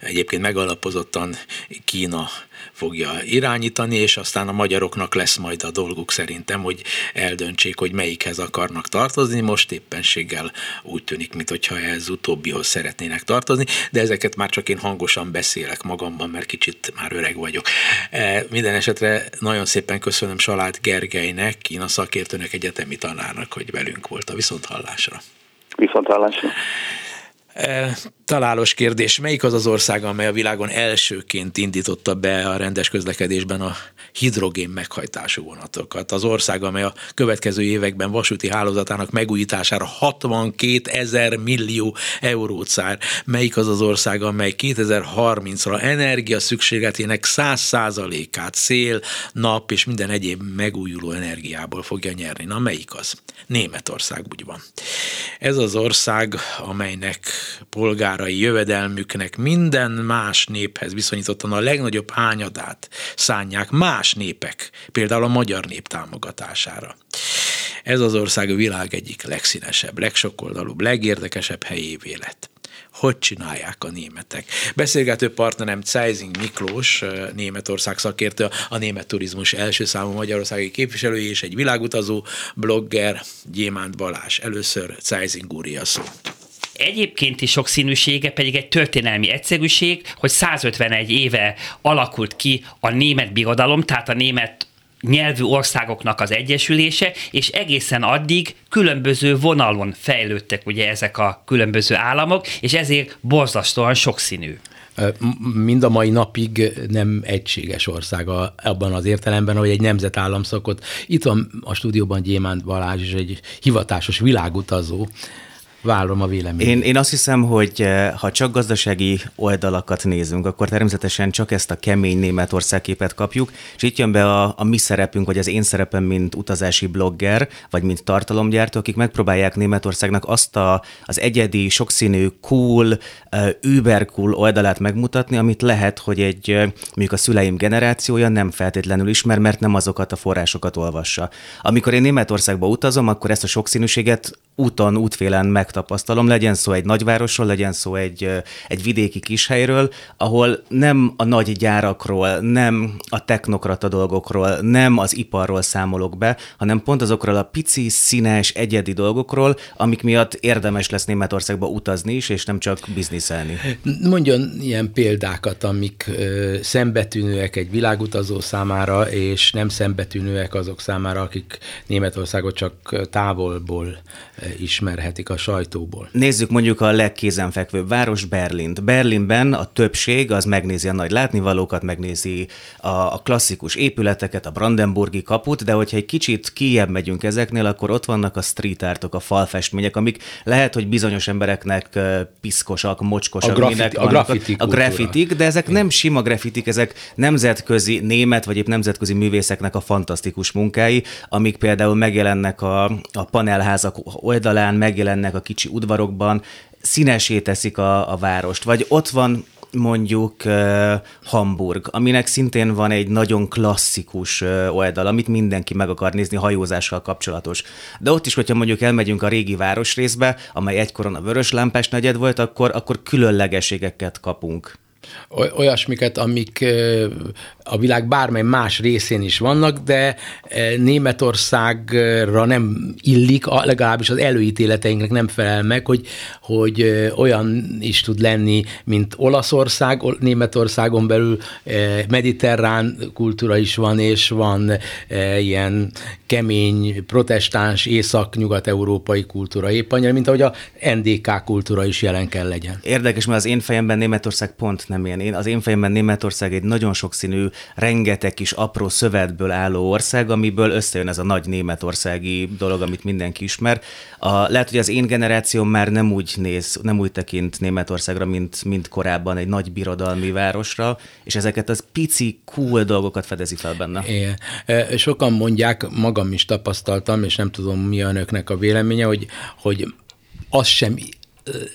egyébként megalapozottan Kína fogja irányítani, és aztán a magyaroknak lesz majd a dolguk szerintem, hogy eldöntsék, hogy melyikhez akarnak tartozni. Most éppenséggel úgy tűnik, mintha ez utóbbihoz szeretnének tartozni, de ezeket már csak én hangosan beszélek magamban, mert kicsit már öreg vagyok. E, minden esetre nagyon szépen köszönöm Salád Gergelynek, Kína szakértőnek, egyetemi tanárnak, hogy velünk volt a viszonthallásra. Viszonthallásra. E, találós kérdés, melyik az az ország, amely a világon elsőként indította be a rendes közlekedésben a hidrogén meghajtású vonatokat? Az ország, amely a következő években vasúti hálózatának megújítására 62 ezer millió eurót szár. Melyik az az ország, amely 2030-ra energia szükségletének 100% át szél, nap és minden egyéb megújuló energiából fogja nyerni? Na, melyik az? Németország úgy van. Ez az ország, amelynek polgárai jövedelmüknek minden más néphez viszonyítottan a legnagyobb hányadát szánják más népek, például a magyar nép támogatására. Ez az ország a világ egyik legszínesebb, legsokoldalúbb, legérdekesebb helyévé lett hogy csinálják a németek. Beszélgető partnerem Ceizing Miklós, Németország szakértő, a német turizmus első számú magyarországi képviselője és egy világutazó blogger, Gyémánt Balás. Először Ceizing úr szó. Egyébkénti sokszínűsége pedig egy történelmi egyszerűség, hogy 151 éve alakult ki a német birodalom, tehát a német nyelvű országoknak az egyesülése, és egészen addig különböző vonalon fejlődtek ugye ezek a különböző államok, és ezért borzasztóan sokszínű mind a mai napig nem egységes ország abban az értelemben, hogy egy nemzetállam szokott. Itt van a stúdióban Gyémánt Balázs, és egy hivatásos világutazó, várom a véleményt. Én, én azt hiszem, hogy eh, ha csak gazdasági oldalakat nézünk, akkor természetesen csak ezt a kemény Németország képet kapjuk, és itt jön be a, a mi szerepünk, vagy az én szerepem, mint utazási blogger, vagy mint tartalomgyártó, akik megpróbálják Németországnak azt a, az egyedi, sokszínű, cool, über cool oldalát megmutatni, amit lehet, hogy egy eh, mondjuk a szüleim generációja nem feltétlenül ismer, mert nem azokat a forrásokat olvassa. Amikor én Németországba utazom, akkor ezt a sokszínűséget úton, útfélen megtapasztalom, legyen szó egy nagyvárosról, legyen szó egy, egy vidéki kishelyről, ahol nem a nagy gyárakról, nem a technokrata dolgokról, nem az iparról számolok be, hanem pont azokról a pici, színes, egyedi dolgokról, amik miatt érdemes lesz Németországba utazni is, és nem csak bizniszelni. Mondjon ilyen példákat, amik ö, szembetűnőek egy világutazó számára, és nem szembetűnőek azok számára, akik Németországot csak távolból ismerhetik a sajtóból. Nézzük mondjuk a legkézenfekvőbb város, Berlint. Berlinben a többség az megnézi a nagy látnivalókat, megnézi a, a klasszikus épületeket, a Brandenburgi kaput, de hogyha egy kicsit kijebb megyünk ezeknél, akkor ott vannak a street artok, a falfestmények, amik lehet, hogy bizonyos embereknek piszkosak, mocskosak, a grafiti, a, grafitik, a, a grafitik, de ezek nem sima grafitik, ezek nemzetközi német vagy épp nemzetközi művészeknek a fantasztikus munkái, amik például megjelennek a, a panelházak oldalán megjelennek a kicsi udvarokban, színesé teszik a, a várost. Vagy ott van mondjuk uh, Hamburg, aminek szintén van egy nagyon klasszikus uh, oldal, amit mindenki meg akar nézni, hajózással kapcsolatos. De ott is, hogyha mondjuk elmegyünk a régi városrészbe, amely egykoron a vörös lámpás negyed volt, akkor, akkor különlegességeket kapunk olyasmiket, amik a világ bármely más részén is vannak, de Németországra nem illik, legalábbis az előítéleteinknek nem felel meg, hogy, hogy olyan is tud lenni, mint Olaszország, Németországon belül mediterrán kultúra is van, és van ilyen kemény, protestáns, észak-nyugat-európai kultúra épp annyira, mint ahogy a NDK kultúra is jelen kell legyen. Érdekes, mert az én fejemben Németország pont nem ilyen. Én, az én fejemben Németország egy nagyon sokszínű, rengeteg kis apró szövetből álló ország, amiből összejön ez a nagy németországi dolog, amit mindenki ismer. A, lehet, hogy az én generációm már nem úgy néz, nem úgy tekint Németországra, mint, mint korábban egy nagy birodalmi városra, és ezeket az pici, cool dolgokat fedezi fel benne. Igen. Sokan mondják, magam is tapasztaltam, és nem tudom mi a önöknek a véleménye, hogy, hogy az sem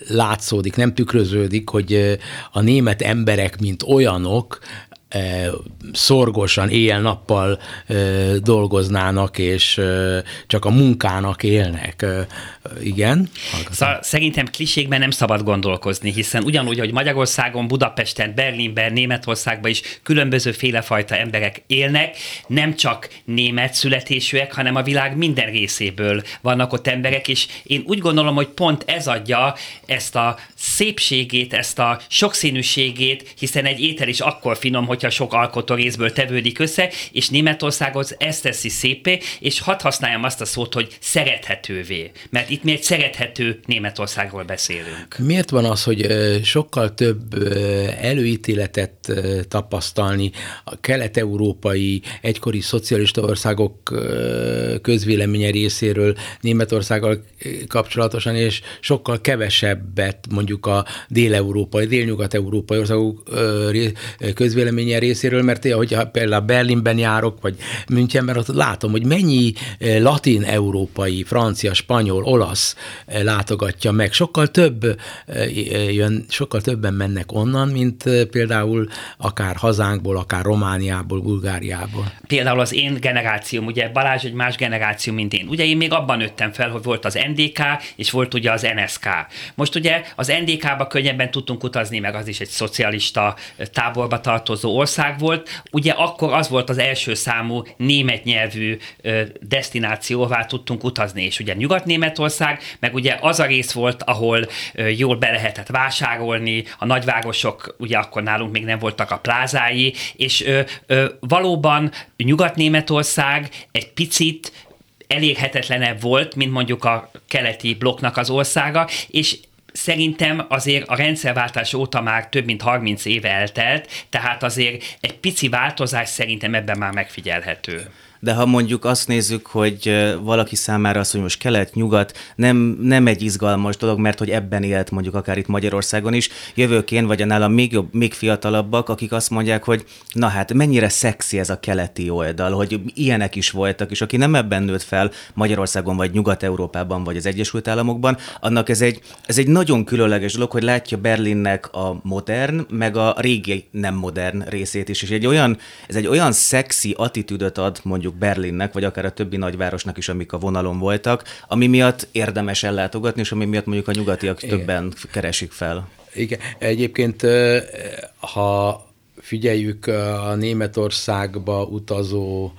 látszódik, nem tükröződik, hogy a német emberek, mint olyanok, szorgosan éjjel-nappal dolgoznának, és csak a munkának élnek. Igen? Szóval szerintem kliségben nem szabad gondolkozni, hiszen ugyanúgy, hogy Magyarországon, Budapesten, Berlinben, Németországban is különböző félefajta emberek élnek, nem csak német születésűek, hanem a világ minden részéből vannak ott emberek, és én úgy gondolom, hogy pont ez adja ezt a szépségét, ezt a sokszínűségét, hiszen egy étel is akkor finom, hogyha sok alkotó részből tevődik össze, és Németországot ezt teszi szépé, és hadd használjam azt a szót, hogy szerethetővé, mert itt mi egy szerethető Németországról beszélünk. Miért van az, hogy sokkal több előítéletet tapasztalni a kelet-európai egykori szocialista országok közvéleménye részéről Németországgal kapcsolatosan, és sokkal kevesebbet mondjuk a dél-európai, dél-nyugat-európai országok közvéleménye részéről, mert én, hogyha például Berlinben járok, vagy Münchenben, ott látom, hogy mennyi latin-európai, francia, spanyol, olasz látogatja meg. Sokkal több jön, sokkal többen mennek onnan, mint például akár hazánkból, akár Romániából, Bulgáriából. Például az én generációm, ugye Balázs egy más generáció, mint én. Ugye én még abban nőttem fel, hogy volt az NDK, és volt ugye az NSK. Most ugye az NDK-ba könnyebben tudtunk utazni, meg az is egy szocialista táborba tartozó ország volt. Ugye akkor az volt az első számú német nyelvű destinációvá tudtunk utazni, és ugye Nyugat-Németország, meg ugye az a rész volt, ahol jól be lehetett vásárolni, a nagyvárosok, ugye akkor nálunk még nem voltak a plázái, és ö, ö, valóban Nyugat-Németország egy picit elérhetetlenebb volt, mint mondjuk a keleti blokknak az országa, és szerintem azért a rendszerváltás óta már több mint 30 éve eltelt, tehát azért egy pici változás szerintem ebben már megfigyelhető de ha mondjuk azt nézzük, hogy valaki számára az, hogy most kelet-nyugat nem, nem egy izgalmas dolog, mert hogy ebben élt mondjuk akár itt Magyarországon is, jövök én, vagy a nálam még jobb, még fiatalabbak, akik azt mondják, hogy na hát mennyire szexi ez a keleti oldal, hogy ilyenek is voltak, és aki nem ebben nőtt fel Magyarországon, vagy Nyugat-Európában, vagy az Egyesült Államokban, annak ez egy, ez egy nagyon különleges dolog, hogy látja Berlinnek a modern, meg a régi nem modern részét is, és egy olyan, ez egy olyan szexi attitűdöt ad mondjuk mondjuk Berlinnek, vagy akár a többi nagyvárosnak is, amik a vonalon voltak, ami miatt érdemes ellátogatni, és ami miatt mondjuk a nyugatiak Igen. többen keresik fel. Igen, egyébként ha figyeljük a Németországba utazó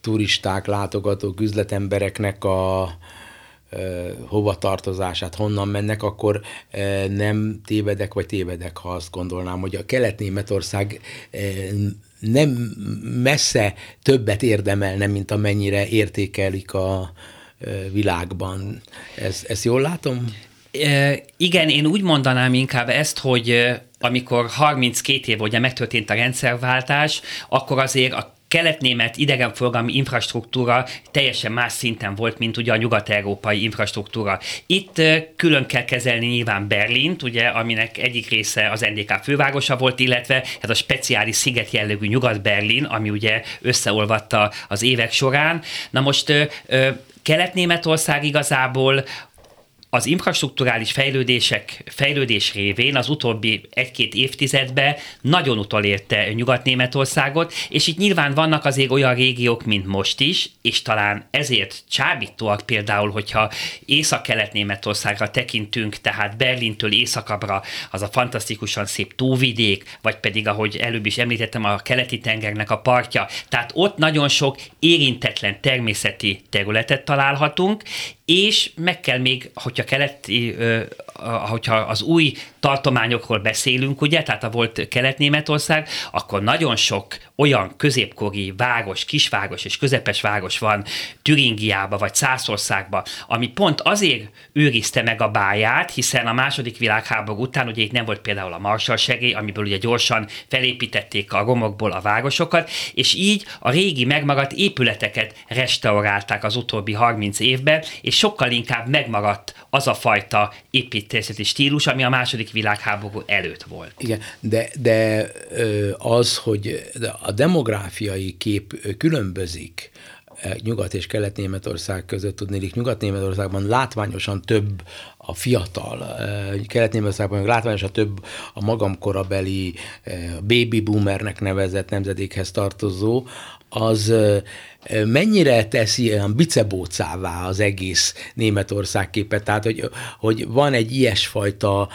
turisták, látogatók, üzletembereknek a hova tartozását, honnan mennek, akkor nem tévedek, vagy tévedek, ha azt gondolnám, hogy a Kelet-Németország nem messze többet érdemelne, mint amennyire értékelik a világban. Ez, ezt jól látom? E, igen, én úgy mondanám inkább ezt, hogy amikor 32 év ugye megtörtént a rendszerváltás, akkor azért a kelet-német idegenforgalmi infrastruktúra teljesen más szinten volt, mint ugye a nyugat-európai infrastruktúra. Itt külön kell kezelni nyilván Berlint, ugye, aminek egyik része az NDK fővárosa volt, illetve hát a speciális sziget jellegű Nyugat-Berlin, ami ugye összeolvatta az évek során. Na most Kelet-Németország igazából az infrastruktúrális fejlődések, fejlődés révén az utóbbi egy-két évtizedben nagyon utolérte Nyugat-Németországot, és itt nyilván vannak azért olyan régiók, mint most is, és talán ezért csábítóak például, hogyha észak-kelet-németországra tekintünk, tehát Berlintől északabbra az a fantasztikusan szép túlvidék, vagy pedig, ahogy előbb is említettem, a keleti tengernek a partja. Tehát ott nagyon sok érintetlen természeti területet találhatunk, és meg kell még, hogyha keleti, hogyha az új tartományokról beszélünk, ugye, tehát a volt Kelet-Németország, akkor nagyon sok olyan középkori város, kisváros és közepes város van Türingiába vagy Szászországba, ami pont azért őrizte meg a báját, hiszen a második világháború után ugye itt nem volt például a Marshall segély, amiből ugye gyorsan felépítették a romokból a városokat, és így a régi megmaradt épületeket restaurálták az utóbbi 30 évben, és sokkal inkább megmaradt az a fajta építészeti stílus, ami a második világháború előtt volt. Igen, de, de az, hogy a demográfiai kép különbözik, Nyugat és Kelet-Németország között tudnélik. Nyugat-Németországban látványosan több a fiatal, kelet-németországban látványosan több a magam korabeli baby boomernek nevezett nemzedékhez tartozó, az mennyire teszi olyan bicebócává az egész Németország képet, tehát hogy, hogy van egy ilyesfajta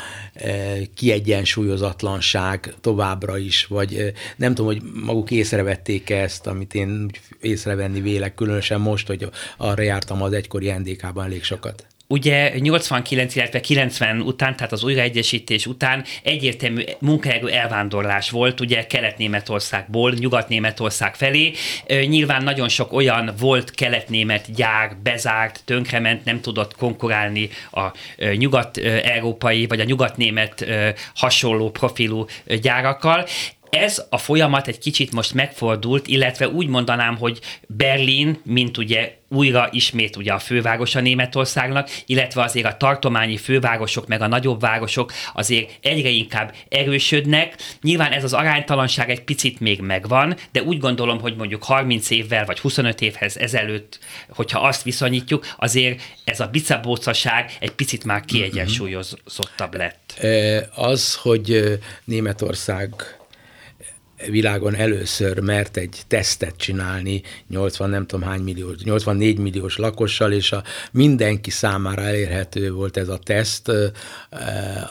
kiegyensúlyozatlanság továbbra is, vagy nem tudom, hogy maguk észrevették ezt, amit én észrevenni vélek, különösen most, hogy arra jártam az egykori NDK-ban elég sokat ugye 89, illetve 90 után, tehát az újraegyesítés után egyértelmű munkaerő elvándorlás volt, ugye Kelet-Németországból Nyugat-Németország felé. Nyilván nagyon sok olyan volt kelet-német gyár bezárt, tönkrement, nem tudott konkurálni a nyugat-európai vagy a nyugat-német hasonló profilú gyárakkal. Ez a folyamat egy kicsit most megfordult, illetve úgy mondanám, hogy Berlin, mint ugye újra ismét ugye a fővárosa Németországnak, illetve azért a tartományi fővárosok meg a nagyobb városok azért egyre inkább erősödnek. Nyilván ez az aránytalanság egy picit még megvan, de úgy gondolom, hogy mondjuk 30 évvel vagy 25 évhez ezelőtt, hogyha azt viszonyítjuk, azért ez a bicabócaság egy picit már kiegyensúlyozottabb lett. Az, hogy Németország világon először mert egy tesztet csinálni 80 nem tudom hány millió, 84 milliós lakossal, és a mindenki számára elérhető volt ez a teszt,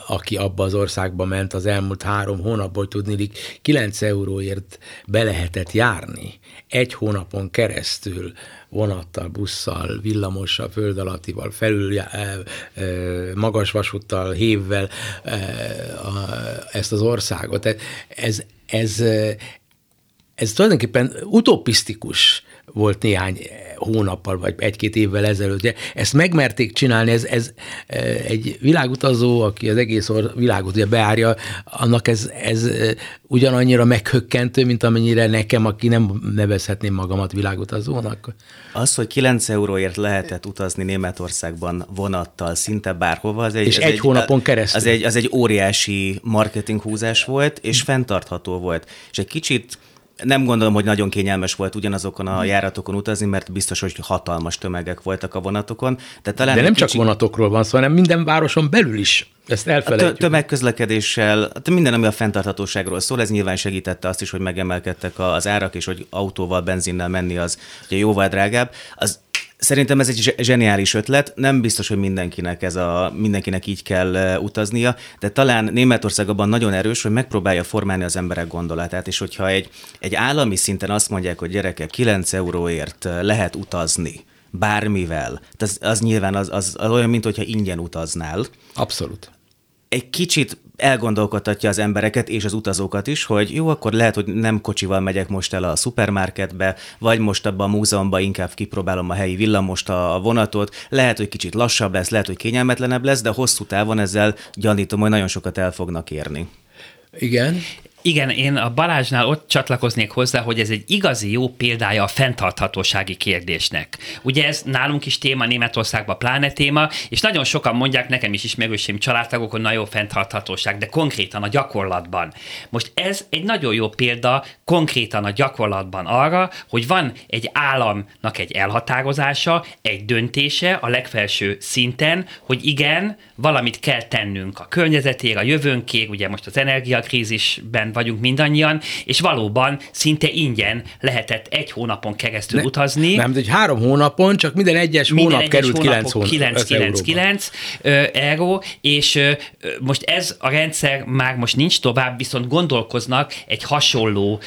aki abba az országba ment az elmúlt három hónapban, hogy tudni, 9 euróért be lehetett járni egy hónapon keresztül vonattal, busszal, villamossal, föld alattival, felül magas vasúttal, hévvel ezt az országot. Ez, ez, ez tulajdonképpen utopisztikus volt néhány hónappal, vagy egy-két évvel ezelőtt. Ezt megmerték csinálni, ez, ez egy világutazó, aki az egész világot ugye beárja, annak ez, ez ugyanannyira meghökkentő, mint amennyire nekem, aki nem nevezhetném magamat világutazónak. Az, hogy 9 euróért lehetett utazni Németországban vonattal szinte bárhova, az egy, és egy, egy hónapon keresztül. Az egy, az egy óriási marketinghúzás volt, és fenntartható volt. És egy kicsit nem gondolom, hogy nagyon kényelmes volt ugyanazokon a járatokon utazni, mert biztos, hogy hatalmas tömegek voltak a vonatokon. De, talán De nem kicsi... csak vonatokról van szó, hanem minden városon belül is. Ezt elfelejtjük. A tömegközlekedéssel, minden, ami a fenntarthatóságról szól, ez nyilván segítette azt is, hogy megemelkedtek az árak, és hogy autóval, benzinnel menni az ugye jóval drágább. Az Szerintem ez egy zseniális ötlet, nem biztos, hogy mindenkinek ez a, mindenkinek így kell utaznia, de talán Németország abban nagyon erős, hogy megpróbálja formálni az emberek gondolatát, és hogyha egy, egy állami szinten azt mondják, hogy gyerekek 9 euróért lehet utazni, bármivel, az, az nyilván az, az, az olyan, mint hogyha ingyen utaznál. Abszolút egy kicsit elgondolkodtatja az embereket és az utazókat is, hogy jó, akkor lehet, hogy nem kocsival megyek most el a szupermarketbe, vagy most abban a múzeumban inkább kipróbálom a helyi villamost, a vonatot, lehet, hogy kicsit lassabb lesz, lehet, hogy kényelmetlenebb lesz, de hosszú távon ezzel gyanítom, hogy nagyon sokat el fognak érni. Igen. Igen, én a Balázsnál ott csatlakoznék hozzá, hogy ez egy igazi jó példája a fenntarthatósági kérdésnek. Ugye ez nálunk is téma, Németországban pláne téma, és nagyon sokan mondják, nekem is ismerősém családtagok, hogy nagyon fenntarthatóság, de konkrétan a gyakorlatban. Most ez egy nagyon jó példa konkrétan a gyakorlatban arra, hogy van egy államnak egy elhatározása, egy döntése a legfelső szinten, hogy igen, valamit kell tennünk a környezetére, a jövőnkér, ugye most az energiakrízisben vagyunk mindannyian, és valóban szinte ingyen lehetett egy hónapon keresztül ne, utazni. Nem, de egy három hónapon, csak minden egyes minden hónap egyes került 9 hónap. 9, 9, 9 euró, és most ez a rendszer már most nincs tovább, viszont gondolkoznak egy hasonló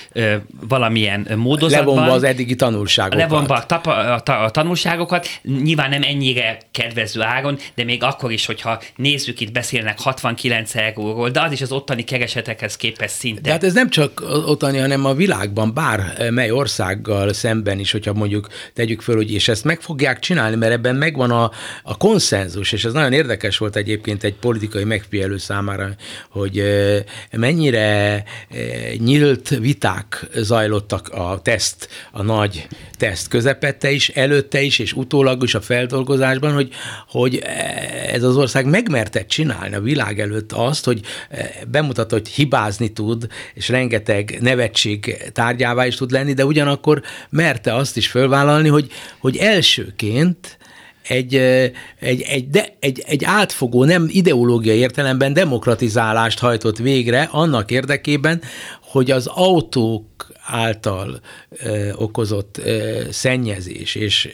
valamilyen módozatban. Levonva az eddigi tanulságokat. Levonva a, tapa, a, a tanulságokat, nyilván nem ennyire kedvező áron, de még akkor is, hogyha nézzük, itt beszélnek 69 euróról, de az is az ottani keresetekhez képest szinte. De hát ez nem csak ottani, hanem a világban, bár mely országgal szemben is, hogyha mondjuk tegyük föl, hogy és ezt meg fogják csinálni, mert ebben megvan a, a konszenzus, és ez nagyon érdekes volt egyébként egy politikai megfigyelő számára, hogy mennyire nyílt viták zajlottak a teszt, a nagy teszt közepette is, előtte is, és utólag is a feldolgozásban, hogy, hogy ez az ország megmertett csinálni a világ előtt azt, hogy bemutat, hogy hibázni tud, és rengeteg nevetség tárgyává is tud lenni, de ugyanakkor merte azt is fölvállalni, hogy, hogy elsőként egy, egy, egy, de, egy, egy átfogó, nem ideológiai értelemben demokratizálást hajtott végre annak érdekében, hogy az autók által ö, okozott ö, szennyezés és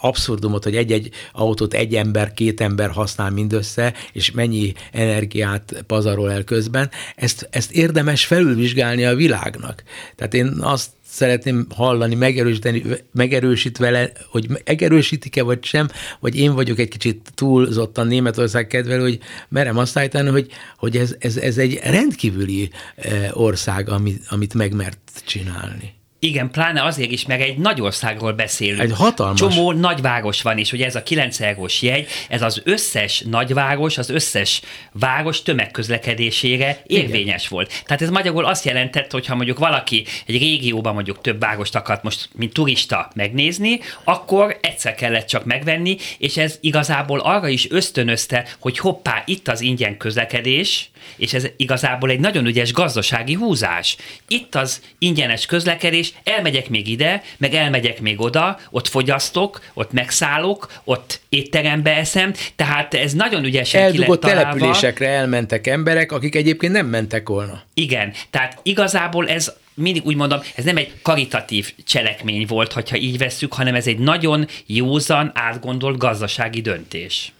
abszurdumot, hogy egy-egy autót egy ember, két ember használ mindössze, és mennyi energiát pazarol el közben, ezt, ezt érdemes felülvizsgálni a világnak. Tehát én azt szeretném hallani, megerősíteni, megerősít vele, hogy megerősítik-e vagy sem, vagy én vagyok egy kicsit túlzottan Németország kedvelő, hogy merem azt állítani, hogy, hogy ez, ez, ez egy rendkívüli eh, ország, amit, amit megmert csinálni. Igen, pláne azért is, mert egy nagy országról beszélünk. Egy hatalmas. Csomó nagyváros van, és ugye ez a 9 eurós jegy, ez az összes nagyváros, az összes város tömegközlekedésére érvényes Igen. volt. Tehát ez magyarul azt jelentett, hogy ha mondjuk valaki egy régióban mondjuk több várost akart most, mint turista megnézni, akkor egyszer kellett csak megvenni, és ez igazából arra is ösztönözte, hogy hoppá, itt az ingyen közlekedés, és ez igazából egy nagyon ügyes gazdasági húzás. Itt az ingyenes közlekedés, elmegyek még ide, meg elmegyek még oda, ott fogyasztok, ott megszállok, ott étterembe eszem, tehát ez nagyon ügyesen Eldugott ki településekre elmentek emberek, akik egyébként nem mentek volna. Igen, tehát igazából ez mindig úgy mondom, ez nem egy karitatív cselekmény volt, hogyha így vesszük, hanem ez egy nagyon józan, átgondolt gazdasági döntés.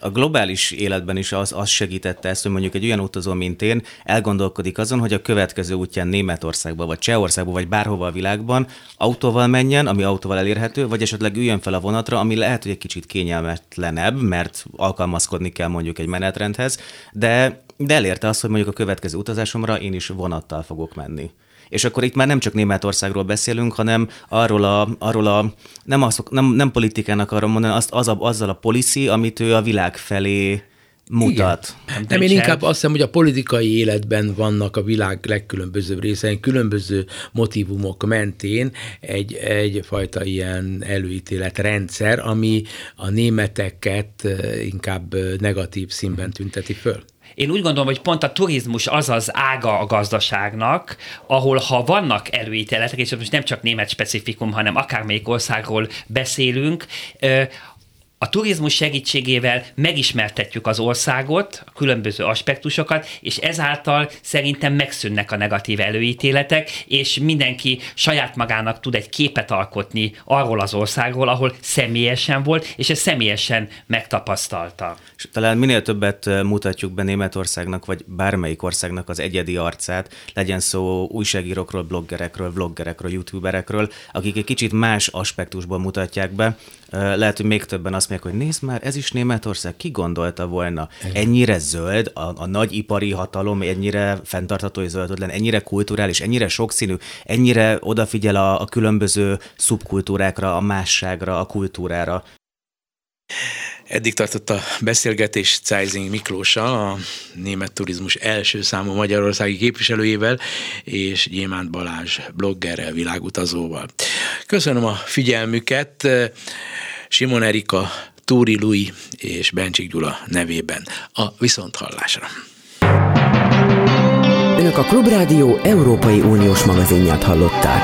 A globális életben is az, az segítette ezt, hogy mondjuk egy olyan utazó, mint én, elgondolkodik azon, hogy a következő útján Németországba, vagy Csehországba, vagy bárhova a világban autóval menjen, ami autóval elérhető, vagy esetleg üljön fel a vonatra, ami lehet, hogy egy kicsit kényelmetlenebb, mert alkalmazkodni kell mondjuk egy menetrendhez, de, de elérte azt, hogy mondjuk a következő utazásomra én is vonattal fogok menni. És akkor itt már nem csak Németországról beszélünk, hanem arról a, arról a nem, azok, nem, nem politikának arra mondani, azt, az a, azzal a policy, amit ő a világ felé mutat. Igen. Nem, nem én inkább azt hiszem, hogy a politikai életben vannak a világ legkülönbözőbb részein, különböző motivumok mentén egy, egyfajta ilyen előítélet rendszer, ami a németeket inkább negatív színben tünteti föl. Én úgy gondolom, hogy pont a turizmus az az ága a gazdaságnak, ahol ha vannak előítéletek, és most nem csak német specifikum, hanem akármelyik országról beszélünk, a turizmus segítségével megismertetjük az országot, a különböző aspektusokat, és ezáltal szerintem megszűnnek a negatív előítéletek, és mindenki saját magának tud egy képet alkotni arról az országról, ahol személyesen volt, és ezt személyesen megtapasztalta. És talán minél többet mutatjuk be Németországnak, vagy bármelyik országnak az egyedi arcát, legyen szó újságírókról, bloggerekről, vloggerekről, youtuberekről, akik egy kicsit más aspektusból mutatják be, lehet, hogy még többen azt mondják, hogy nézd már, ez is Németország, ki gondolta volna? Ennyire zöld, a, a nagy ipari hatalom ennyire fenntartható és zöldetlen, ennyire kulturális, ennyire sokszínű, ennyire odafigyel a, a különböző szubkultúrákra, a másságra, a kultúrára. Eddig tartott a beszélgetés Zeising Miklóssal, a német turizmus első számú magyarországi képviselőjével, és Gyémánt Balázs bloggerrel, világutazóval. Köszönöm a figyelmüket. Simon Erika, Túri Lui és Bencsik Gyula nevében a Viszonthallásra. Önök a Klubrádió Európai Uniós magazinját hallották.